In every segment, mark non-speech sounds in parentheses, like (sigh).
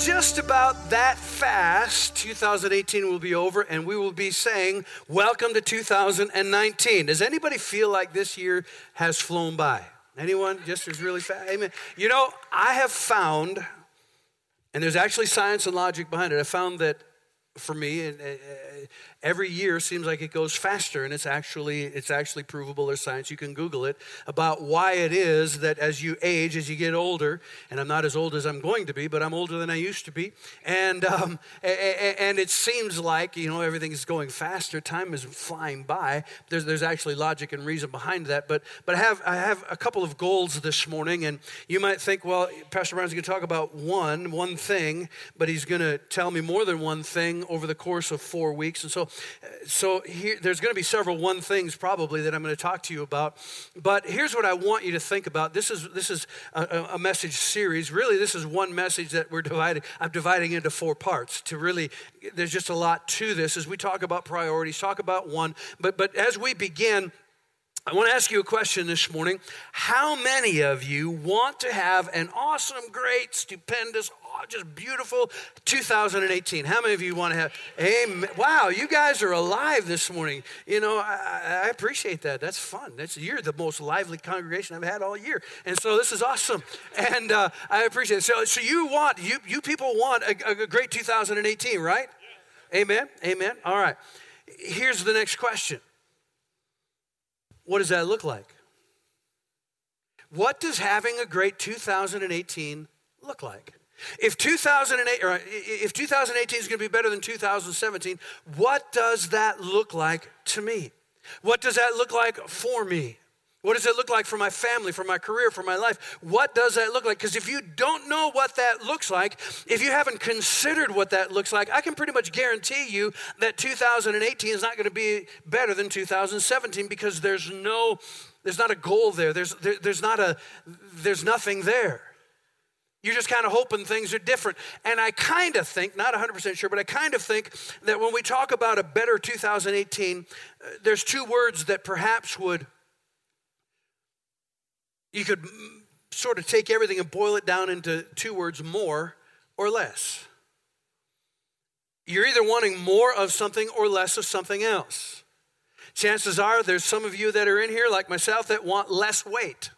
Just about that fast, 2018 will be over and we will be saying, Welcome to 2019. Does anybody feel like this year has flown by? Anyone? Just as really fast? Amen. You know, I have found, and there's actually science and logic behind it, I found that for me, and uh, uh, every year seems like it goes faster and it's actually it's actually provable. There's science. You can google it about why it is that as you age as you get older and i'm not as old as i'm going to be but i'm older than i used to be. And um, and it seems like you know everything is going faster. Time is flying by. There's there's actually logic and reason behind that. But but i have i have a couple of goals this morning and you might think well pastor brown's going to talk about one one thing but he's going to tell me more than one thing over the course of four weeks. And so so here, there's going to be several one things probably that I'm going to talk to you about. But here's what I want you to think about. This is this is a, a message series. Really, this is one message that we're dividing. I'm dividing into four parts to really. There's just a lot to this as we talk about priorities, talk about one. But but as we begin. I want to ask you a question this morning. How many of you want to have an awesome, great, stupendous, oh, just beautiful 2018. How many of you want to have, amen. Wow, you guys are alive this morning. You know, I, I appreciate that. That's fun. That's, you're the most lively congregation I've had all year. And so this is awesome. And uh, I appreciate it. So, so you want, you, you people want a, a great 2018, right? Amen. Amen. All right. Here's the next question What does that look like? What does having a great 2018 look like? If 2008 or if 2018 is going to be better than 2017, what does that look like to me? What does that look like for me? What does it look like for my family, for my career, for my life? What does that look like? Because if you don't know what that looks like, if you haven't considered what that looks like, I can pretty much guarantee you that 2018 is not going to be better than 2017 because there's no, there's not a goal there. There's, there, there's not a, there's nothing there. You're just kind of hoping things are different. And I kind of think, not 100% sure, but I kind of think that when we talk about a better 2018, uh, there's two words that perhaps would, you could sort of take everything and boil it down into two words more or less. You're either wanting more of something or less of something else. Chances are there's some of you that are in here, like myself, that want less weight.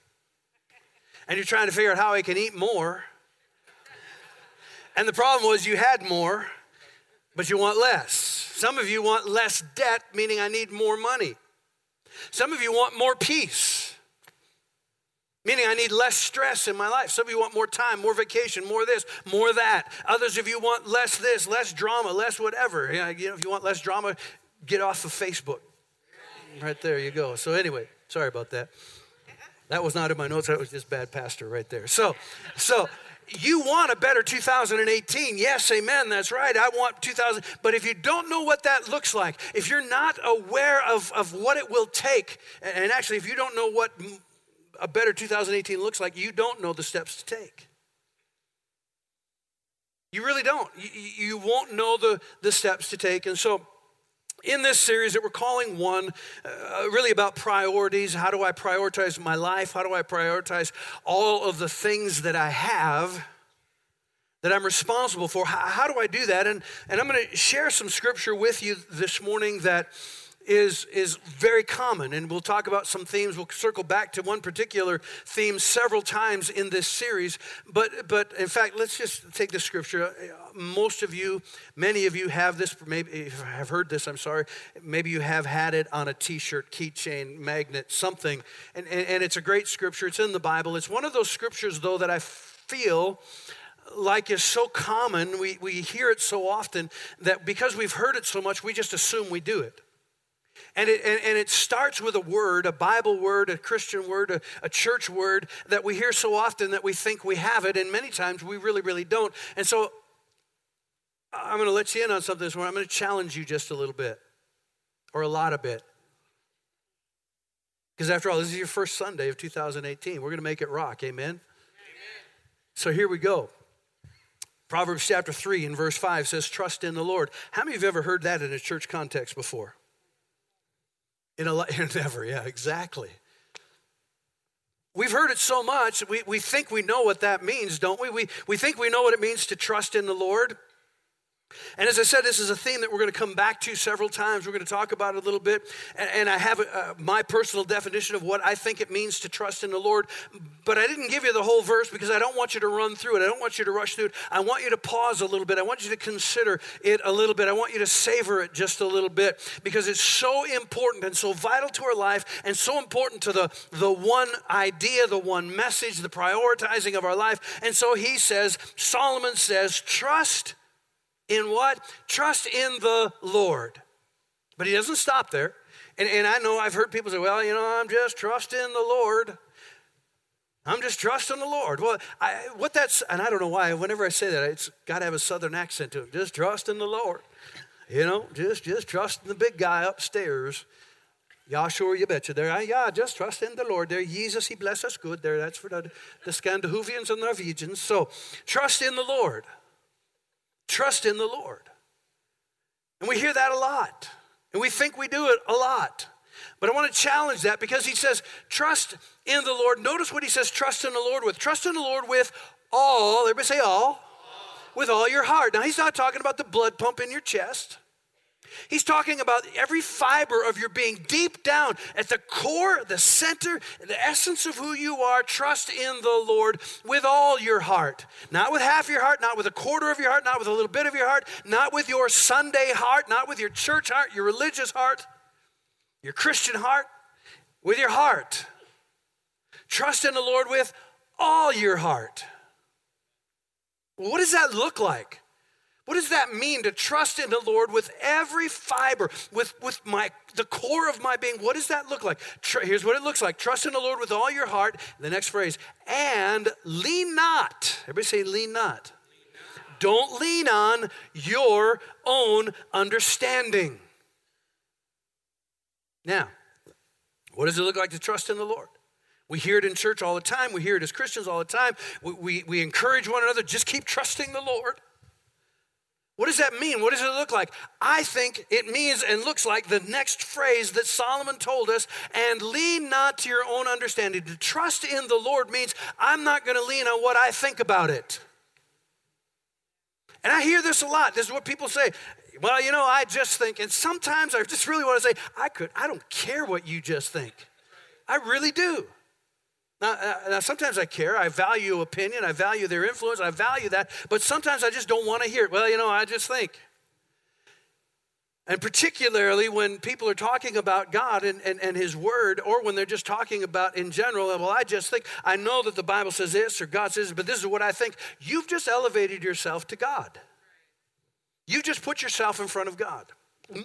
And you're trying to figure out how I can eat more and the problem was you had more, but you want less. Some of you want less debt, meaning I need more money. Some of you want more peace, meaning I need less stress in my life. Some of you want more time, more vacation, more this, more that. Others of you want less this, less drama, less whatever. You know, if you want less drama, get off of Facebook. Right there you go. So, anyway, sorry about that. That was not in my notes. That was just bad pastor right there. So, so you want a better 2018. Yes, amen, that's right. I want 2000. But if you don't know what that looks like, if you're not aware of, of what it will take, and actually, if you don't know what a better 2018 looks like, you don't know the steps to take. You really don't. You, you won't know the, the steps to take. And so, in this series that we're calling one uh, really about priorities how do i prioritize my life how do i prioritize all of the things that i have that i'm responsible for how, how do i do that and, and i'm going to share some scripture with you this morning that is, is very common, and we'll talk about some themes. We'll circle back to one particular theme several times in this series. But, but in fact, let's just take the scripture. Most of you, many of you have this, maybe have heard this, I'm sorry. Maybe you have had it on a t shirt, keychain, magnet, something. And, and, and it's a great scripture. It's in the Bible. It's one of those scriptures, though, that I feel like is so common, we, we hear it so often that because we've heard it so much, we just assume we do it. And it, and, and, it starts with a word, a Bible word, a Christian word, a, a church word that we hear so often that we think we have it, and many times we really, really don't. And so I'm going to let you in on something this morning. I'm going to challenge you just a little bit, or a lot a bit. Because after all, this is your first Sunday of 2018. We're going to make it rock. Amen? Amen? So here we go. Proverbs chapter 3 and verse 5 says, Trust in the Lord. How many of you have ever heard that in a church context before? In a lot, (laughs) never, yeah, exactly. We've heard it so much, we, we think we know what that means, don't we? we? We think we know what it means to trust in the Lord. And as I said, this is a theme that we're going to come back to several times. We're going to talk about it a little bit. And, I have uh, my personal definition of what I think it means to trust in the Lord. But I didn't give you the whole verse because I don't want you to run through it. I don't want you to rush through it. I want you to pause a little bit. I want you to consider it a little bit. I want you to savor it just a little bit because it's so important and so vital to our life and so important to the, the one idea, the one message, the prioritizing of our life. And so he says, Solomon says, trust in what? Trust in the Lord. But he doesn't stop there. And, and I know I've heard people say, well, you know, I'm just trusting the Lord. I'm just trusting the Lord. Well, I, what that's, and I don't know why, whenever I say that, it's got to have a southern accent to it. Just trust in the Lord. You know, just just trust in the big guy upstairs. Yeah, sure, you betcha. There, yeah, just trust in the Lord. There, Jesus, He bless us good. There, that's for the, the Scandinavians and Norwegians. So, trust in the Lord. Trust in the Lord. And we hear that a lot. And we think we do it a lot. But I want to challenge that because he says, trust in the Lord. Notice what he says, trust in the Lord with. Trust in the Lord with all, everybody say all, all. with all your heart. Now, he's not talking about the blood pump in your chest. He's talking about every fiber of your being, deep down at the core, the center, the essence of who you are. Trust in the Lord with all your heart. Not with half your heart, not with a quarter of your heart, not with a little bit of your heart, not with your Sunday heart, not with your church heart, your religious heart, your Christian heart, with your heart. Trust in the Lord with all your heart. What does that look like? What does that mean to trust in the Lord with every fiber, with, with my the core of my being? What does that look like? Tr- here's what it looks like. Trust in the Lord with all your heart. The next phrase, and lean not. Everybody say lean not. Don't lean on your own understanding. Now, what does it look like to trust in the Lord? We hear it in church all the time. We hear it as Christians all the time. We, we, we encourage one another, just keep trusting the Lord. What does that mean? What does it look like? I think it means and looks like the next phrase that Solomon told us and lean not to your own understanding. To trust in the Lord means I'm not going to lean on what I think about it. And I hear this a lot. This is what people say. Well, you know, I just think, and sometimes I just really want to say, I could, I don't care what you just think. I really do. Now, uh, now, sometimes I care. I value opinion. I value their influence. I value that. But sometimes I just don't want to hear it. Well, you know, I just think. And particularly when people are talking about God and, and, and His Word, or when they're just talking about in general, well, I just think, I know that the Bible says this or God says, this, but this is what I think. You've just elevated yourself to God. You just put yourself in front of God. Mm-hmm.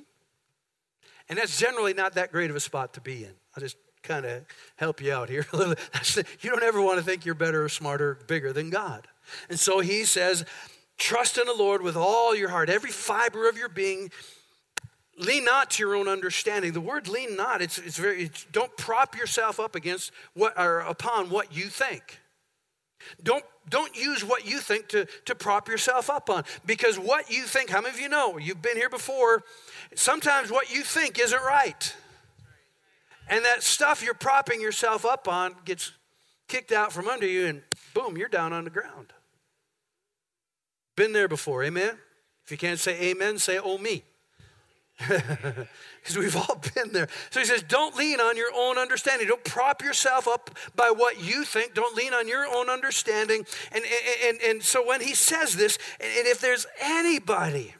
And that's generally not that great of a spot to be in. I just kind of help you out here a little. (laughs) You don't ever want to think you're better or smarter, bigger than God. And so he says, trust in the Lord with all your heart, every fiber of your being. Lean not to your own understanding. The word lean not, it's, it's very, it's, don't prop yourself up against what or upon what you think. Don't, don't use what you think to, to prop yourself up on. Because what you think, how many of you know? You've been here before. Sometimes what you think isn't right. And that stuff you're propping yourself up on gets kicked out from under you, and boom, you're down on the ground. Been there before, amen? If you can't say amen, say oh me. (laughs) Because we've all been there. So he says, don't lean on your own understanding. Don't prop yourself up by what you think. Don't lean on your own understanding. And, and, and, and so when he says this, and if there's anybody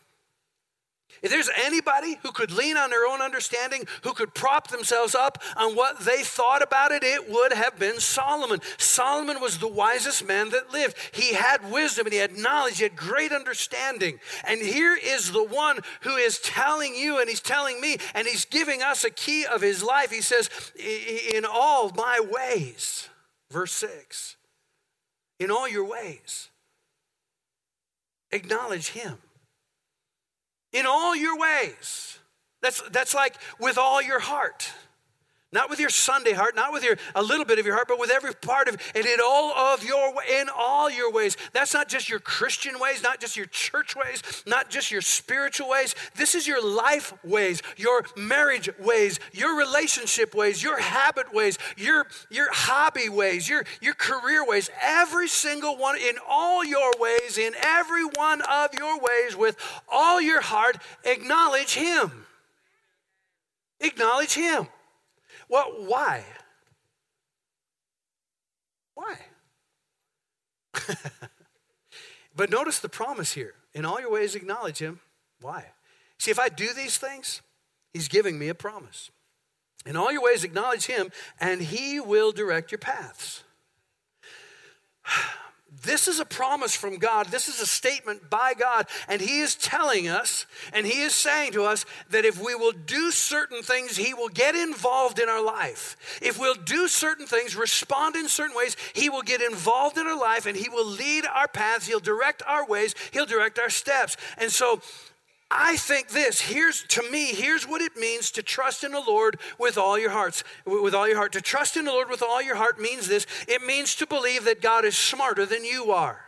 if there's anybody who could lean on their own understanding, who could prop themselves up on what they thought about it, it would have been Solomon. Solomon was the wisest man that lived. He had wisdom and he had knowledge, he had great understanding. And here is the one who is telling you and he's telling me and he's giving us a key of his life. He says, In all my ways, verse 6, in all your ways, acknowledge him in all your ways. That's, that's like with all your heart. Not with your Sunday heart, not with your a little bit of your heart, but with every part of and in all of your in all your ways. That's not just your Christian ways, not just your church ways, not just your spiritual ways. This is your life ways, your marriage ways, your relationship ways, your habit ways, your your hobby ways, your your career ways. Every single one in all your ways, in every one of your ways, with all your heart, acknowledge Him. Acknowledge Him. Well, why? Why? (laughs) but notice the promise here. In all your ways, acknowledge him. Why? See, if I do these things, he's giving me a promise. In all your ways, acknowledge him, and he will direct your paths. (sighs) This is a promise from God. This is a statement by God. And He is telling us, and He is saying to us, that if we will do certain things, He will get involved in our life. If we'll do certain things, respond in certain ways, He will get involved in our life and He will lead our paths. He'll direct our ways, He'll direct our steps. And so, I think this, here's to me, here's what it means to trust in the Lord with all your hearts, with all your heart. To trust in the Lord with all your heart means this it means to believe that God is smarter than you are.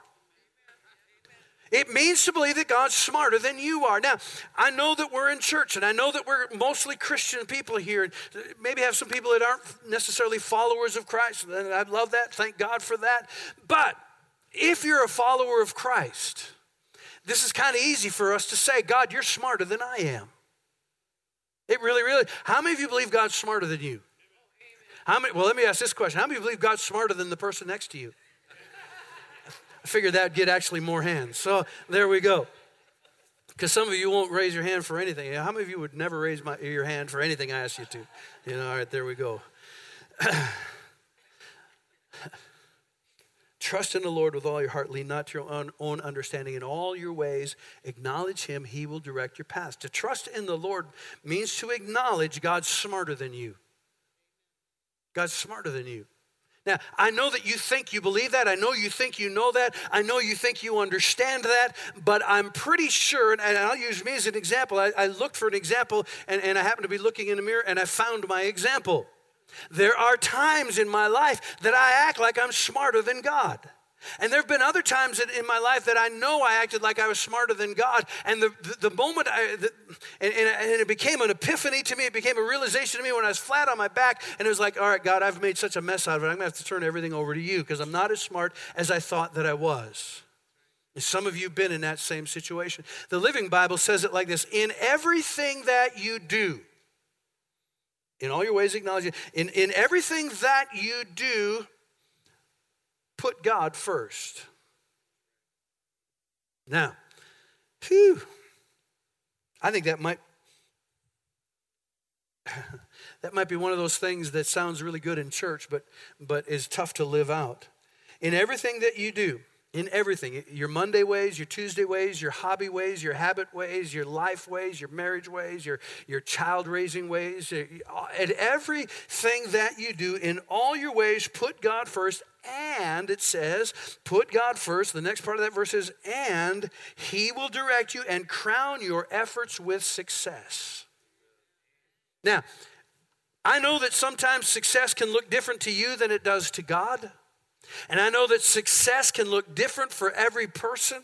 It means to believe that God's smarter than you are. Now, I know that we're in church and I know that we're mostly Christian people here. Maybe have some people that aren't necessarily followers of Christ. And I love that. Thank God for that. But if you're a follower of Christ, this is kind of easy for us to say, God, you're smarter than I am. It really, really. How many of you believe God's smarter than you? How many? Well, let me ask this question: How many believe God's smarter than the person next to you? I figured that'd get actually more hands. So there we go. Because some of you won't raise your hand for anything. How many of you would never raise my, your hand for anything I ask you to? You know, all right, there we go. (clears throat) Trust in the Lord with all your heart. Lean not to your own, own understanding. In all your ways, acknowledge Him. He will direct your paths. To trust in the Lord means to acknowledge God's smarter than you. God's smarter than you. Now, I know that you think you believe that. I know you think you know that. I know you think you understand that. But I'm pretty sure, and I'll use me as an example. I, I looked for an example, and, and I happened to be looking in the mirror, and I found my example. There are times in my life that I act like I'm smarter than God. And there have been other times in my life that I know I acted like I was smarter than God. And the, the, the moment I, the, and, and, it became an epiphany to me, it became a realization to me when I was flat on my back. And it was like, all right, God, I've made such a mess out of it. I'm going to have to turn everything over to you because I'm not as smart as I thought that I was. And some of you have been in that same situation. The Living Bible says it like this In everything that you do, in all your ways, acknowledge. In, in everything that you do, put God first. Now, I think that might (laughs) that might be one of those things that sounds really good in church, but but is tough to live out. In everything that you do, in everything your Monday ways, your Tuesday ways, your hobby ways, your habit ways, your life ways, your marriage ways, your, your child raising ways, and everything that you do, in all your ways, put God first. And it says, put God first. The next part of that verse is, and He will direct you and crown your efforts with success. Now, I know that sometimes success can look different to you than it does to God. And I know that success can look different for every person.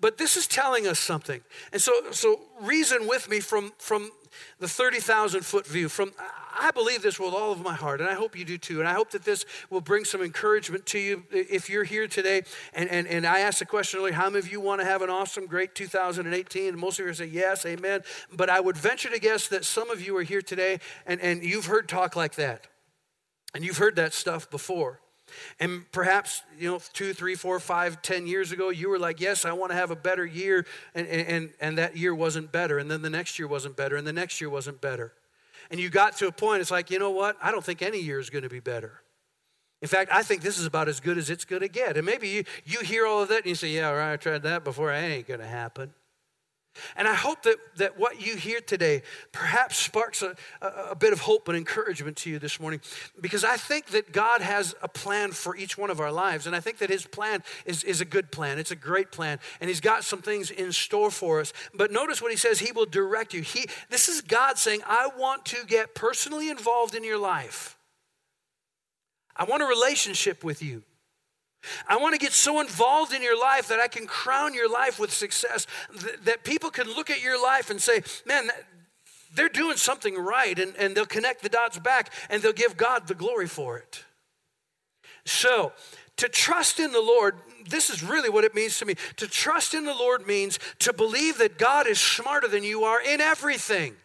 But this is telling us something. And so, so reason with me from, from the 30,000 foot view. From I believe this with all of my heart, and I hope you do too. And I hope that this will bring some encouragement to you if you're here today. And, and, and I asked the question earlier how many of you want to have an awesome, great 2018? And most of you say yes, amen. But I would venture to guess that some of you are here today and, and you've heard talk like that. And you've heard that stuff before. And perhaps, you know, two, three, four, five, ten years ago, you were like, yes, I want to have a better year. And, and, and that year wasn't better. And then the next year wasn't better. And the next year wasn't better. And you got to a point, it's like, you know what? I don't think any year is going to be better. In fact, I think this is about as good as it's going to get. And maybe you, you hear all of that and you say, yeah, right, I tried that before. That ain't going to happen. And I hope that, that what you hear today perhaps sparks a, a, bit of hope and encouragement to you this morning because I think that God has a plan for each one of our lives. And I think that His plan is, is a good plan, it's a great plan. And He's got some things in store for us. But notice what He says He will direct you. He, this is God saying, I want to get personally involved in your life, I want a relationship with you. I want to get so involved in your life that I can crown your life with success, that, people can look at your life and say, man, they're doing something right, and, and they'll connect the dots back and they'll give God the glory for it. So, to trust in the Lord, this is really what it means to me. To trust in the Lord means to believe that God is smarter than you are in everything.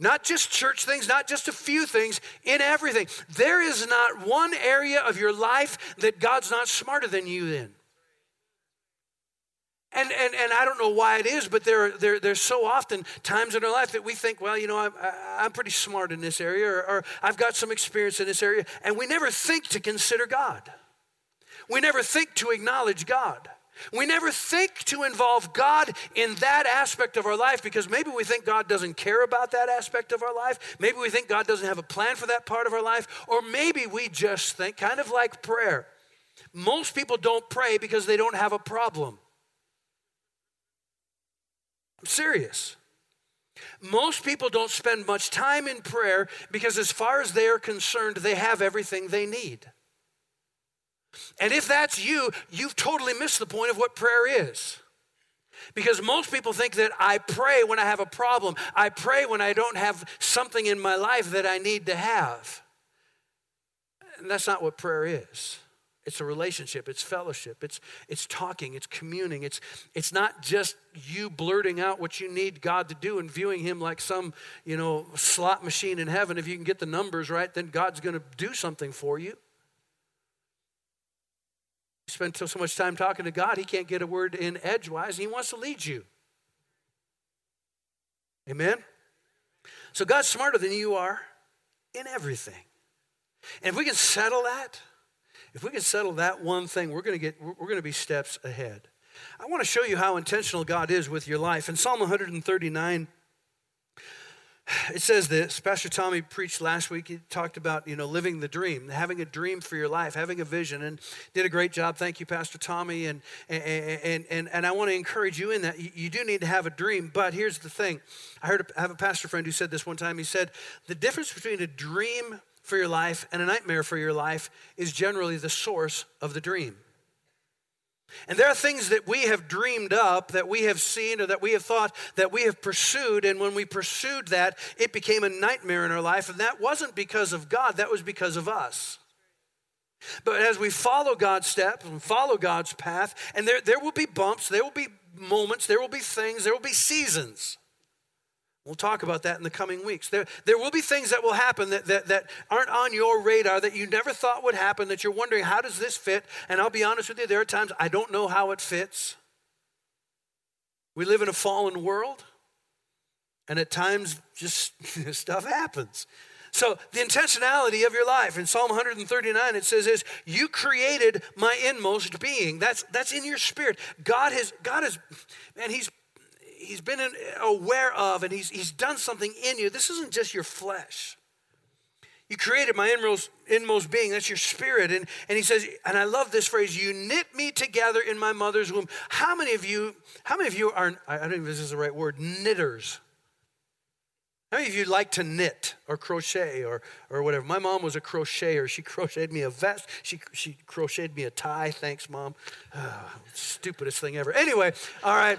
Not just church things, not just a few things, in everything. There is not one area of your life that God's not smarter than you in. And, and, and I don't know why it is, but there, there, there's so often times in our life that we think, well, you know, I'm, I'm pretty smart in this area, or, or I've got some experience in this area, and we never think to consider God. We never think to acknowledge God. We never think to involve God in that aspect of our life because maybe we think God doesn't care about that aspect of our life. Maybe we think God doesn't have a plan for that part of our life. Or maybe we just think, kind of like prayer. Most people don't pray because they don't have a problem. I'm serious. Most people don't spend much time in prayer because, as far as they are concerned, they have everything they need. And if that's you, you've totally missed the point of what prayer is. Because most people think that I pray when I have a problem, I pray when I don't have something in my life that I need to have. And that's not what prayer is. It's a relationship, it's fellowship, it's, it's talking, it's communing. It's, it's not just you blurting out what you need God to do and viewing Him like some, you know, slot machine in heaven. If you can get the numbers right, then God's going to do something for you spend so, so much time talking to God, he can't get a word in edgewise. He wants to lead you. Amen? So God's smarter than you are in everything. And if we can settle that, if we can settle that one thing, we're going to get we're going to be steps ahead. I want to show you how intentional God is with your life. In Psalm 139 it says this pastor tommy preached last week. He talked about you know living the dream having a dream for your life having a vision and did a great job. Thank you pastor tommy. And and and, and i want to encourage you in that you do need to have a dream. But here's the thing. I heard i have a pastor friend who said this one time. He said the difference between a dream for your life and a nightmare for your life is generally the source of the dream and there are things that we have dreamed up, that we have seen, or that we have thought that we have pursued. And when we pursued that, it became a nightmare in our life. And that wasn't because of God, that was because of us. But as we follow God's steps and follow God's path, and there, there will be bumps, there will be moments, there will be things, there will be seasons. We'll talk about that in the coming weeks. There, there will be things that will happen that, that, that aren't on your radar that you never thought would happen, that you're wondering, how does this fit? And I'll be honest with you, there are times I don't know how it fits. We live in a fallen world, and at times just (laughs) stuff happens. So, the intentionality of your life in Psalm 139, it says is, You created my inmost being. That's, that's in your spirit. God has, God has, man, He's he's been aware of and he's, he's done something in you. This isn't just your flesh. You created my inmost, inmost being. That's your spirit. And, and he says, and I love this phrase, you knit me together in my mother's womb. How many of you, how many of you are, I don't know if this is the right word, knitters? How many of you like to knit or crochet or, or whatever? My mom was a crocheter. She crocheted me a vest. She, she crocheted me a tie. Thanks, mom. Oh, stupidest thing ever. Anyway, all right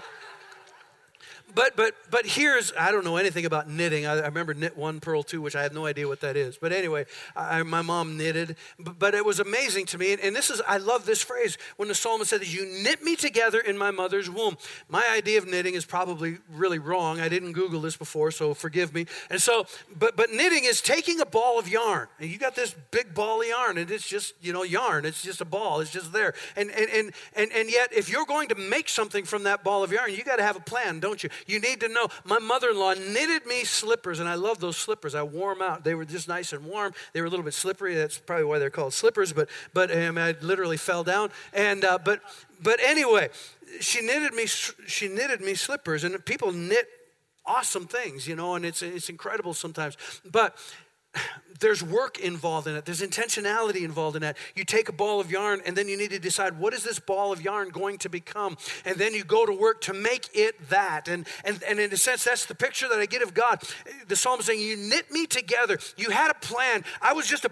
but but but here's I don't know anything about knitting. I, I, remember knit one, purl two, which I have no idea what that is. But anyway, I, my mom knitted, but, but, it was amazing to me. And, and, this is I love this phrase when the psalmist said, "You knit me together in my mother's womb." My idea of knitting is probably really wrong. I didn't Google this before, so forgive me. And so, but but knitting is taking a ball of yarn, and you got this big ball of yarn, and it's just you know yarn. It's just a ball. It's just there. And and and and, and yet, if you're going to make something from that ball of yarn, you got to have a plan, don't you? You need to know. My mother in law knitted me slippers, and I love those slippers. I wore them out. They were just nice and warm. They were a little bit slippery. That's probably why they're called slippers, but, but um, I literally fell down. And, uh, but, but anyway, she knitted me, she knitted me slippers, and people knit awesome things, you know, and it's, it's incredible sometimes. But there's work involved in it. There's intentionality involved in that. You take a ball of yarn and then you need to decide what is this ball of yarn going to become? And then you go to work to make it that. And, and, and in a sense, that's the picture that I get of God. The psalm is saying, You knit me together. You had a plan. I was just a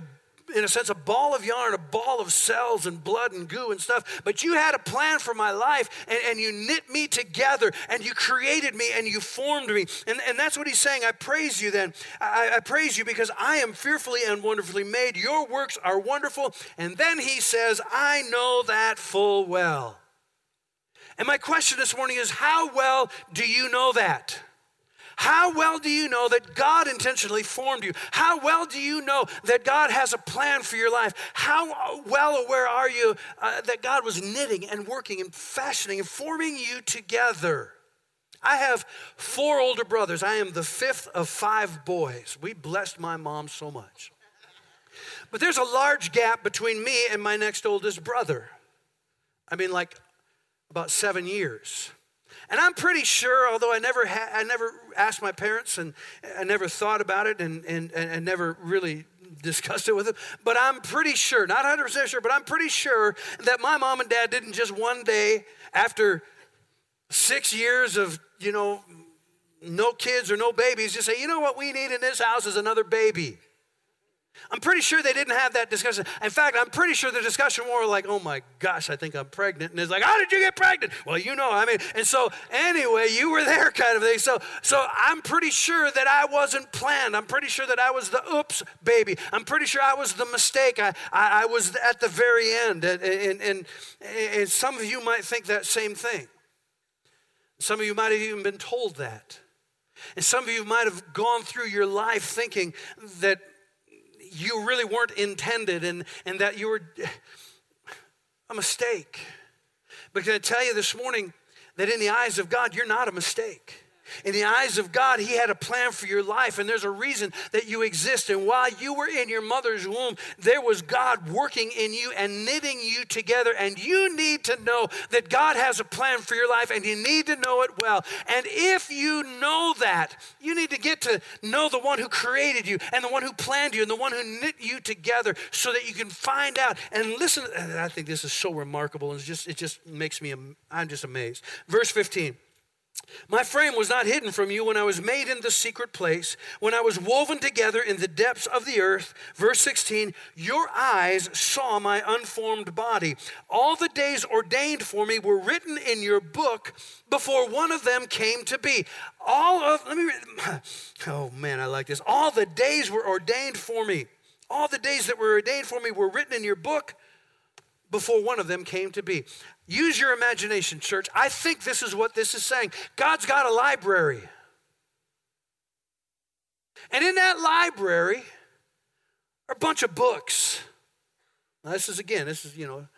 in a sense, a ball of yarn, a ball of cells and blood and goo and stuff. But you had a plan for my life and, and you knit me together and you created me and you formed me. And, and that's what he's saying. I praise you then. I, I praise you because I am fearfully and wonderfully made. Your works are wonderful. And then he says, I know that full well. And my question this morning is how well do you know that? How well do you know that God intentionally formed you? How well do you know that God has a plan for your life? How well aware are you uh, that God was knitting and working and fashioning and forming you together? I have four older brothers. I am the fifth of five boys. We blessed my mom so much. But there's a large gap between me and my next oldest brother. I mean, like about seven years. And I'm pretty sure, although I never, ha- I never asked my parents and I never thought about it and, and, and never really discussed it with them, but I'm pretty sure, not 100% sure, but I'm pretty sure that my mom and dad didn't just one day after six years of, you know, no kids or no babies, just say, you know what we need in this house is another baby. I'm pretty sure they didn't have that discussion. In fact, I'm pretty sure the discussion more like, oh my gosh, I think I'm pregnant. And it's like, how did you get pregnant? Well, you know, I mean, and so anyway, you were there kind of thing. So, so I'm pretty sure that I wasn't planned. I'm pretty sure that I was the oops baby. I'm pretty sure I was the mistake. I, I, I was at the very end. And, and, and, and some of you might think that same thing. Some of you might have even been told that. And some of you might have gone through your life thinking that you really weren't intended and, and that you were a mistake. But can I tell you this morning that in the eyes of God, you're not a mistake. In the eyes of God, He had a plan for your life, and there's a reason that you exist. And while you were in your mother's womb, there was God working in you and knitting you together. And you need to know that God has a plan for your life, and you need to know it well. And if you know that, you need to get to know the one who created you, and the one who planned you, and the one who knit you together so that you can find out. And listen, And I think this is so remarkable, and just, it just makes me, I'm just amazed. Verse 15. My frame was not hidden from you when I was made in the secret place, when I was woven together in the depths of the earth. Verse 16, your eyes saw my unformed body. All the days ordained for me were written in your book before one of them came to be. All of, let me read, (sighs) oh man, I like this. All the days were ordained for me. All the days that were ordained for me were written in your book before one of them came to be. Use your imagination, church. I think this is what this is saying. God's got a library. And in that library are a bunch of books. Now, this is again, this is, you know, a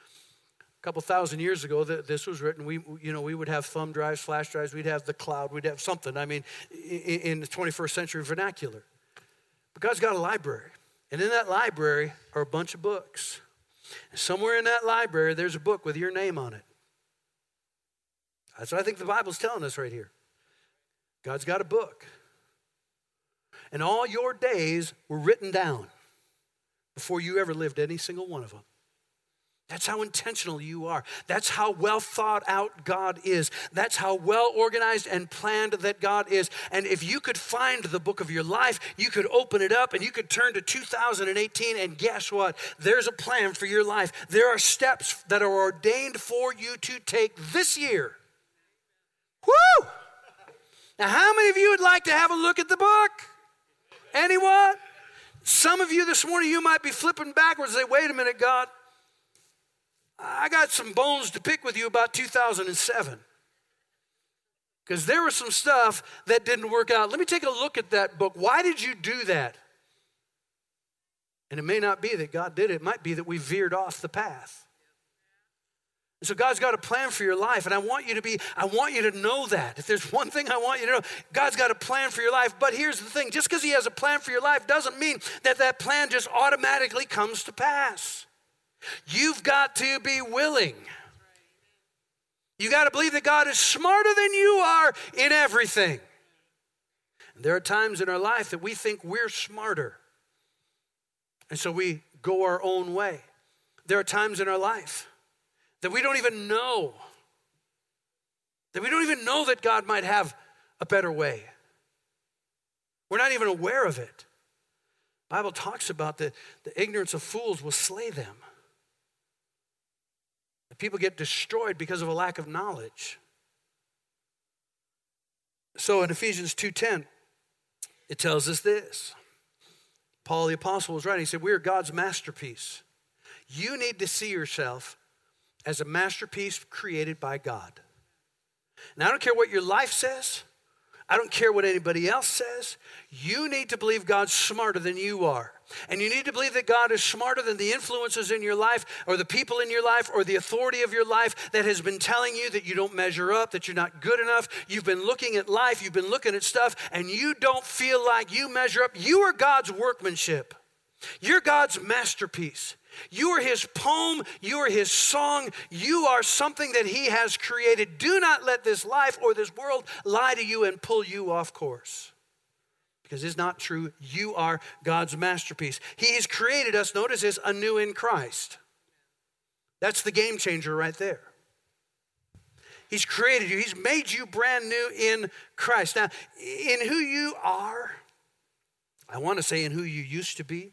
couple thousand years ago that this was written. We, you know, we would have thumb drives, flash drives, we'd have the cloud, we'd have something. I mean, in the 21st century vernacular. But God's got a library. And in that library are a bunch of books. Somewhere in that library, there's a book with your name on it. That's what I think the Bible's telling us right here. God's got a book. And all your days were written down before you ever lived any single one of them. That's how intentional you are. That's how well thought out God is. That's how well organized and planned that God is. And if you could find the book of your life, you could open it up and you could turn to 2018, and guess what? There's a plan for your life. There are steps that are ordained for you to take this year. Woo! Now, how many of you would like to have a look at the book? Anyone? Some of you this morning, you might be flipping backwards and say, wait a minute, God. I got some bones to pick with you about 2007. Because there was some stuff that didn't work out. Let me take a look at that book. Why did you do that? And it may not be that God did it, it might be that we veered off the path. And So God's got a plan for your life, and I want you to be, I want you to know that. If there's one thing I want you to know, God's got a plan for your life. But here's the thing: just because He has a plan for your life doesn't mean that that plan just automatically comes to pass. You've got to be willing. You got to believe that God is smarter than you are in everything. And there are times in our life that we think we're smarter, and so we go our own way. There are times in our life that we don't even know, that we don't even know that God might have a better way. We're not even aware of it. The Bible talks about the, the ignorance of fools will slay them. People get destroyed because of a lack of knowledge. So in Ephesians 2:10, it tells us this. Paul the apostle was writing. He said, "We are God's masterpiece. You need to see yourself as a masterpiece created by God. Now, I don't care what your life says, I don't care what anybody else says. You need to believe God's smarter than you are. And you need to believe that God is smarter than the influences in your life or the people in your life or the authority of your life that has been telling you that you don't measure up, that you're not good enough. You've been looking at life, you've been looking at stuff, and you don't feel like you measure up. You are God's workmanship, you're God's masterpiece. You are his poem. You are his song. You are something that he has created. Do not let this life or this world lie to you and pull you off course. Because it's not true. You are God's masterpiece. He has created us, notice this, anew in Christ. That's the game changer right there. He's created you, He's made you brand new in Christ. Now, in who you are, I want to say in who you used to be.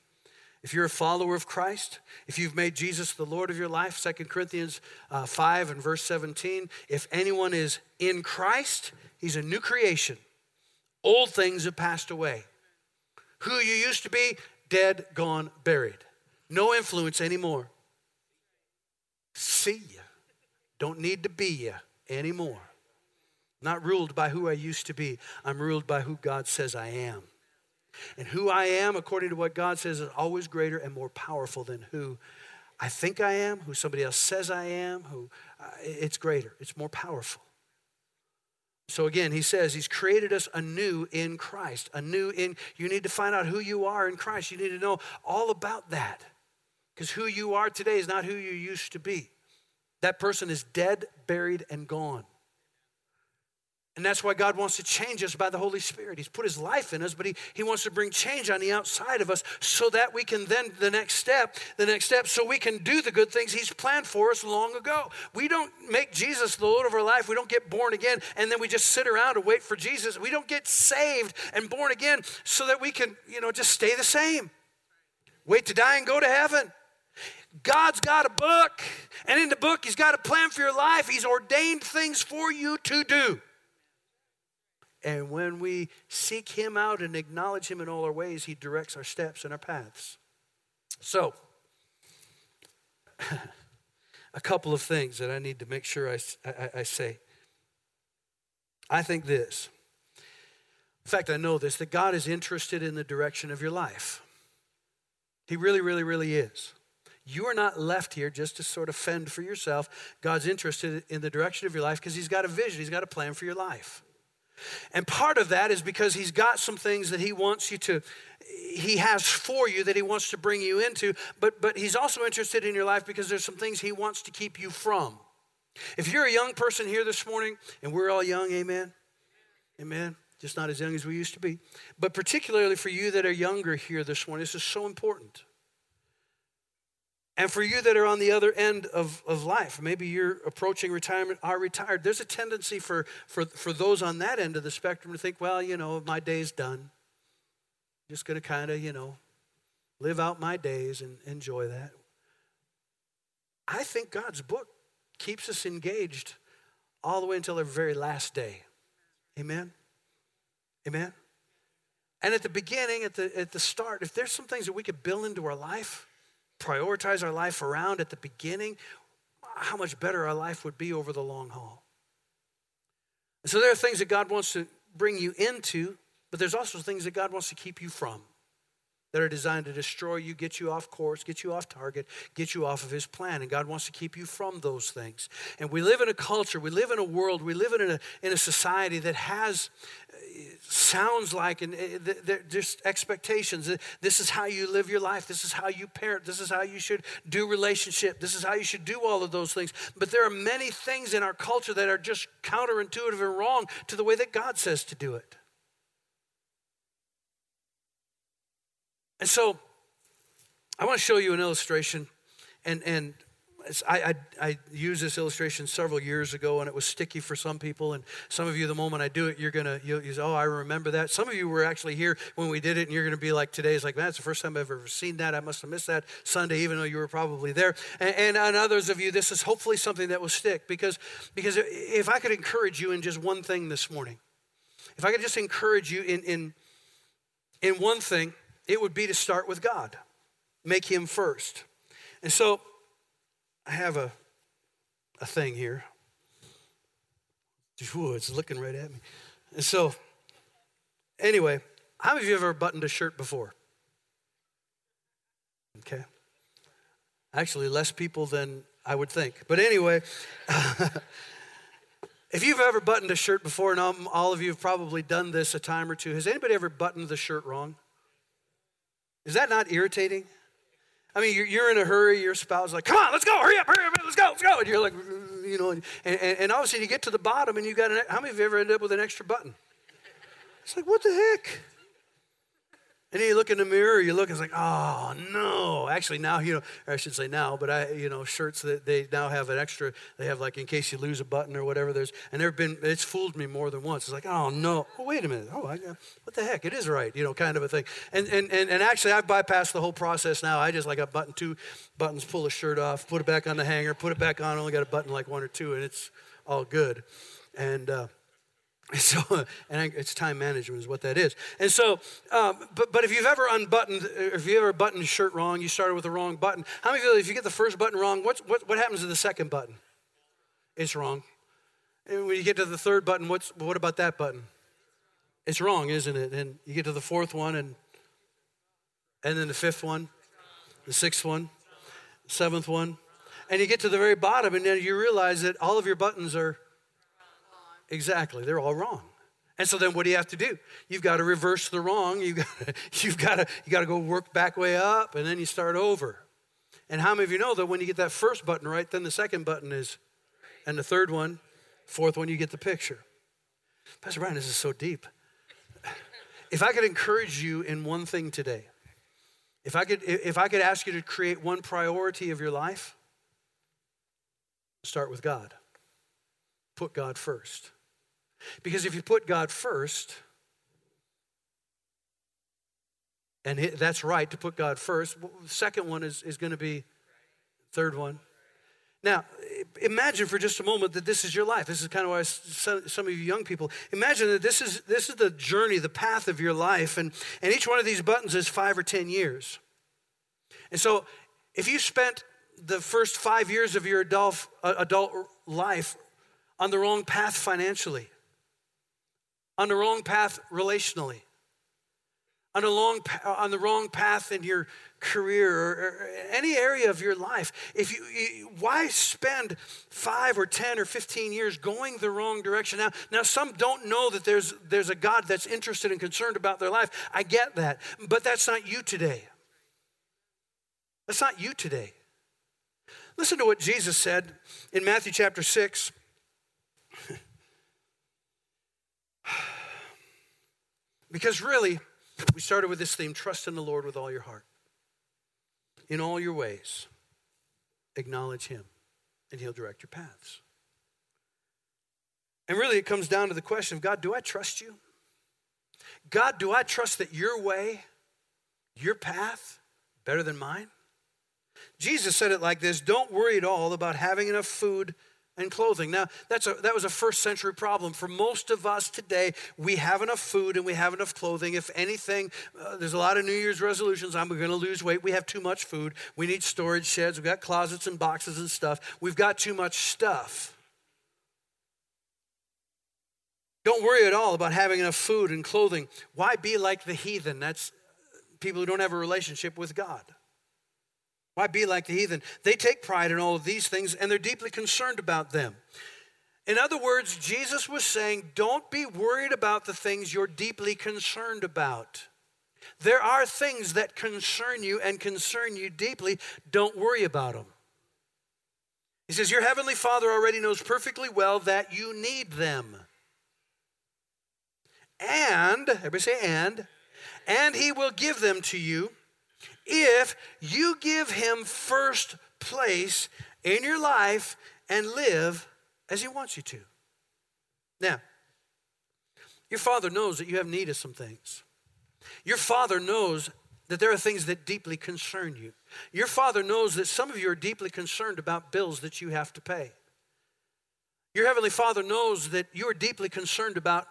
If you're a follower of Christ, if you've made Jesus the Lord of your life, 2 Corinthians uh, 5 and verse 17, if anyone is in Christ, he's a new creation. Old things have passed away. Who you used to be, dead, gone, buried. No influence anymore. See ya. Don't need to be ya anymore. Not ruled by who I used to be. I'm ruled by who God says I am. And who I am, according to what God says, is always greater and more powerful than who I think I am, who somebody else says I am, who uh, it's greater, it's more powerful. So again, he says he's created us anew in Christ. Anew in you need to find out who you are in Christ. You need to know all about that. Because who you are today is not who you used to be. That person is dead, buried, and gone. And that's why God wants to change us by the Holy Spirit. He's put his life in us, but he, he wants to bring change on the outside of us so that we can then, the next step, the next step, so we can do the good things he's planned for us long ago. We don't make Jesus the Lord of our life. We don't get born again and then we just sit around and wait for Jesus. We don't get saved and born again so that we can, you know, just stay the same. Wait to die and go to heaven. God's got a book, and in the book, He's got a plan for your life. He's ordained things for you to do. And when we seek Him out and acknowledge Him in all our ways, He directs our steps and our paths. So, (laughs) a couple of things that I need to make sure I, I, I, say. I think this. In fact, I know this that God is interested in the direction of your life. He really, really, really is. You are not left here just to sort of fend for yourself. God's interested in the direction of your life because He's got a vision, He's got a plan for your life. And part of that is because he's got some things that he wants you to, he has for you that he wants to bring you into, but, but he's also interested in your life because there's some things he wants to keep you from. If you're a young person here this morning, and we're all young, amen? Amen. Just not as young as we used to be. But particularly for you that are younger here this morning, this is so important. And for you that are on the other end of, of life, maybe you're approaching retirement, are retired, there's a tendency for, for, for those on that end of the spectrum to think, well, you know, my day's done. Just going to kind of, you know, live out my days and enjoy that. I think God's book keeps us engaged all the way until our very last day. Amen? Amen? And at the beginning, at the, at the start, if there's some things that we could build into our life, prioritize our life around at the beginning, how much better our life would be over the long haul. So there are things that God wants to bring you into, but there's also things that God wants to keep you from. That are designed to destroy you, get you off course, get you off target, get you off of His plan. And God wants to keep you from those things. And we live in a culture, we live in a world, we live in a, in a society that has uh, sounds like and uh, just expectations. This is how you live your life. This is how you parent. This is how you should do relationship. This is how you should do all of those things. But there are many things in our culture that are just counterintuitive and wrong to the way that god says to do it and so i want to show you an illustration and and I, I, I, used this illustration several years ago, and it was sticky for some people. And some of you, the moment I do it, you're gonna you say, "Oh, I remember that." Some of you were actually here when we did it, and you're gonna be like, "Today's like, man, it's the first time I've ever seen that. I must have missed that Sunday, even though you were probably there." And, and on others of you, this is hopefully something that will stick because because if I could encourage you in just one thing this morning, if I could just encourage you in in in one thing, it would be to start with God, make Him first. And so I have a, a thing here. Ooh, it's looking right at me. And so, anyway, how many of you ever buttoned a shirt before? Okay. Actually, less people than I would think. But anyway, (laughs) if you've ever buttoned a shirt before, and all of you have probably done this a time or two, has anybody ever buttoned the shirt wrong? Is that not irritating? I mean, you're, in a hurry. Your spouse is like, "Come on, let's go! Hurry up! Hurry up! Let's go! Let's go!" And you're like, you know, and, and, and all of a sudden you get to the bottom, and you got an. How many of you ever ended up with an extra button? It's like, what the heck? And you look in the mirror, you look, it's like, oh no. Actually, now, you know, I should say now, but I, you know, shirts that they now have an extra, they have like in case you lose a button or whatever, there's, and there have been, it's fooled me more than once. It's like, oh no, oh, wait a minute. Oh, I, what the heck? It is right, you know, kind of a thing. And, and, and, and actually, I've bypassed the whole process now. I just like a button two buttons, pull the shirt off, put it back on the hanger, put it back on, only got a button like one or two, and it's all good. And, uh, (laughs) So, and it's time management is what that is. And so, um, but, but if you've ever unbuttoned, if you ever buttoned a shirt wrong, you started with the wrong button. How many of you, if you get the first button wrong, what's, what, what happens to the second button? It's wrong. And when you get to the third button, what's, what about that button? It's wrong, isn't it? And you get to the fourth one, and, and then the fifth one, the sixth one, seventh one, and you get to the very bottom, and then you realize that all of your buttons are Exactly. They're all wrong. And so then what do you have to do? You've got to reverse the wrong. (laughs) You've got to, you've got to, you got to go work back way up and then you start over. And how many of you know that when you get that first button right, then the second button is, and the third one, fourth one, you get the picture. Pastor Brian, this is so deep. If I could encourage you in one thing today, if I could, if I could ask you to create one priority of your life, start with God. Put God first. Because if you put God first, and that's right to put God first, second one is, is going to be third one. Now, imagine for just a moment that this is your life. This is kind of why some of you young people imagine that this is this is the journey, the path of your life, and and each one of these buttons is five or ten years. And so, if you spent the first five years of your adult uh, adult life on the wrong path financially, on the wrong path relationally, on the, long, on the wrong path in your career or, or any area of your life. If you, you, why spend five or 10 or 15 years going the wrong direction? Now, now some don't know that there's, there's a God that's interested and concerned about their life. I get that. But that's not you today. That's not you today. Listen to what Jesus said in Matthew chapter 6. Because really, we started with this theme trust in the Lord with all your heart. In all your ways, acknowledge Him, and He'll direct your paths. And really, it comes down to the question of God, do I trust you? God, do I trust that your way, your path, better than mine? Jesus said it like this Don't worry at all about having enough food and clothing. Now, that's a, that was a first century problem. For most of us today, we have enough food and we have enough clothing. If anything, uh, there's a lot of New Year's resolutions. I'm going to lose weight. We have too much food. We need storage sheds. We've got closets and boxes and stuff. We've got too much stuff. Don't worry at all about having enough food and clothing. Why be like the heathen? That's people who don't have a relationship with God. Why be like the heathen? They take pride in all of these things and they're deeply concerned about them. In other words, Jesus was saying, don't be worried about the things you're deeply concerned about. There are things that concern you and concern you deeply. Don't worry about them. He says, Your heavenly Father already knows perfectly well that you need them. And, everybody say, and, and He will give them to you if you give Him first place in your life and live as He wants you to. Now, your Father knows that you have need of some things. Your Father knows that there are things that deeply concern you. Your Father knows that some of you are deeply concerned about bills that you have to pay. Your Heavenly Father knows that you are deeply concerned about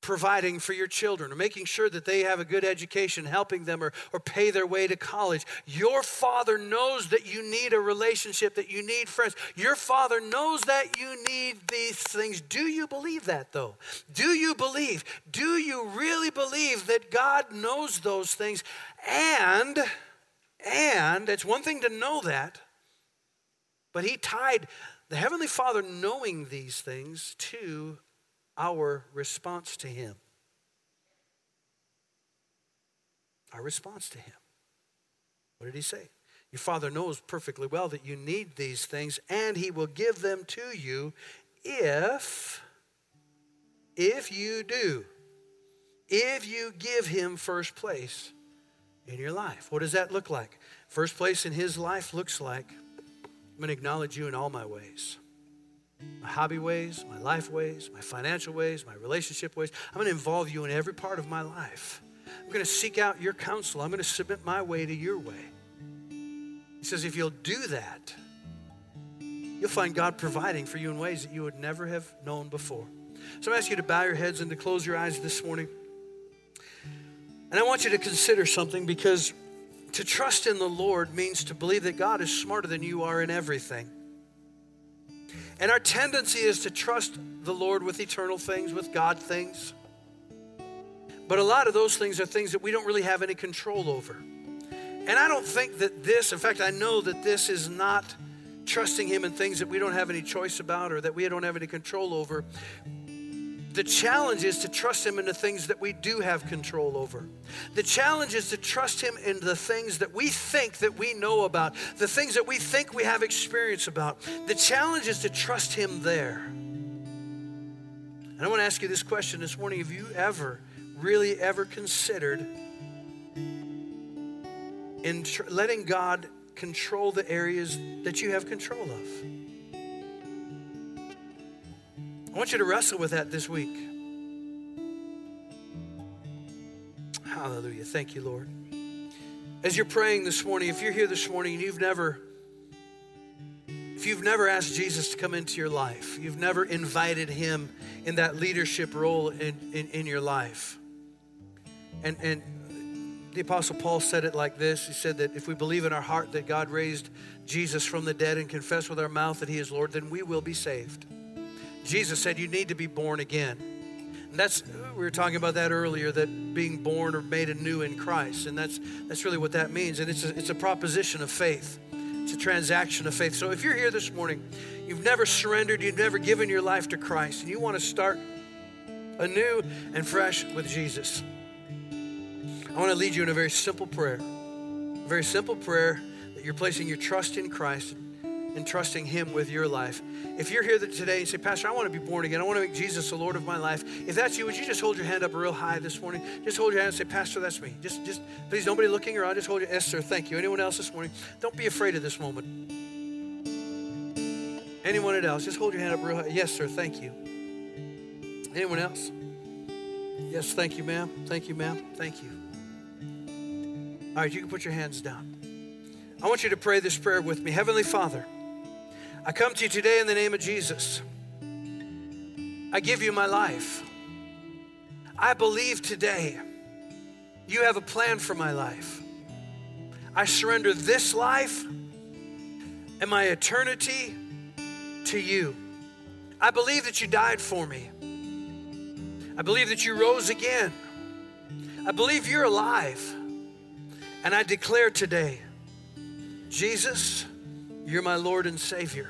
providing for your children or making sure that they have a good education, helping them or, or pay their way to college. Your father knows that you need a relationship, that you need friends. Your father knows that you need these things. Do you believe that though? Do you believe? Do you really believe that God knows those things? And, and it's one thing to know that, but he tied the Heavenly Father knowing these things to our response to Him. Our response to Him. What did He say? Your Father knows perfectly well that you need these things, and He will give them to you if, if you do, if you give Him first place in your life. What does that look like? First place in His life looks like I'm going to acknowledge you in all my ways my hobby ways, my life ways, my financial ways, my relationship ways. I'm going to involve you in every part of my life. I'm going to seek out your counsel. I'm going to submit my way to your way. He says, if you'll do that, you'll find God providing for you in ways that you would never have known before. So I ask you to bow your heads and to close your eyes this morning. And I want you to consider something because to trust in the Lord means to believe that God is smarter than you are in everything. And our tendency is to trust the Lord with eternal things, with God things. But a lot of those things are things that we don't really have any control over. And I don't think that this, in fact, I know that this is not trusting Him in things that we don't have any choice about or that we don't have any control over. The challenge is to trust Him in the things that we do have control over. The challenge is to trust Him in the things that we think that we know about, the things that we think we have experience about. The challenge is to trust Him there. And I want to ask you this question this morning Have you ever, really ever considered in tr- letting God control the areas that you have control of? Want you to wrestle with that this week. Hallelujah. Thank you, Lord. As you're praying this morning, if you're here this morning and you've never if you've never asked Jesus to come into your life, you've never invited him in that leadership role in, in, in your life. And, and the Apostle Paul said it like this He said that if we believe in our heart that God raised Jesus from the dead and confess with our mouth that he is Lord, then we will be saved. Jesus said you need to be born again. And that's we were talking about that earlier that being born or made anew in Christ and that's that's really what that means and it's a, it's a proposition of faith. It's a transaction of faith. So if you're here this morning, you've never surrendered, you've never given your life to Christ and you want to start anew and fresh with Jesus. I want to lead you in a very simple prayer. A very simple prayer that you're placing your trust in Christ and trusting Him with your life. If you're here today and say, Pastor, I want to be born again, I want to make Jesus the Lord of my life. If that's you, would you just hold your hand up real high this morning? Just hold your hand and say, Pastor, that's me. Just, just please, nobody looking around. Just hold your. Yes, sir. Thank you. Anyone else this morning? Don't be afraid of this moment. Anyone else? Just hold your hand up real high. Yes, sir. Thank you. Anyone else? Yes, thank you, ma'am. Thank you, ma'am. Thank you. All right, you can put your hands down. I want you to pray this prayer with me. Heavenly Father, I come to you today in the name of Jesus. I give you my life. I believe today you have a plan for my life. I surrender this life and my eternity to you. I believe that you died for me. I believe that you rose again. I believe you're alive. And I declare today, Jesus, you're my Lord and Savior.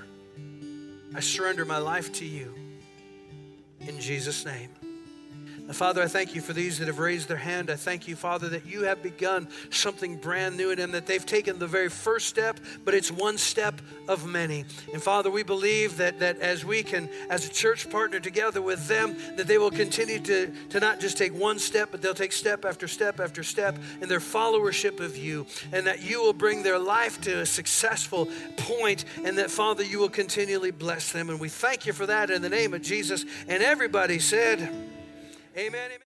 I surrender my life to you. In Jesus' name. Father, I thank you for these that have raised their hand. I thank you, Father, that you have begun something brand new in them, that they've taken the very first step, but it's one step of many. And Father, we believe that, that as we can, as a church, partner together with them, that they will continue to, to not just take one step, but they'll take step after step after step in their followership of you, and that you will bring their life to a successful point, and that, Father, you will continually bless them. And we thank you for that in the name of Jesus. And everybody said, Amen. amen.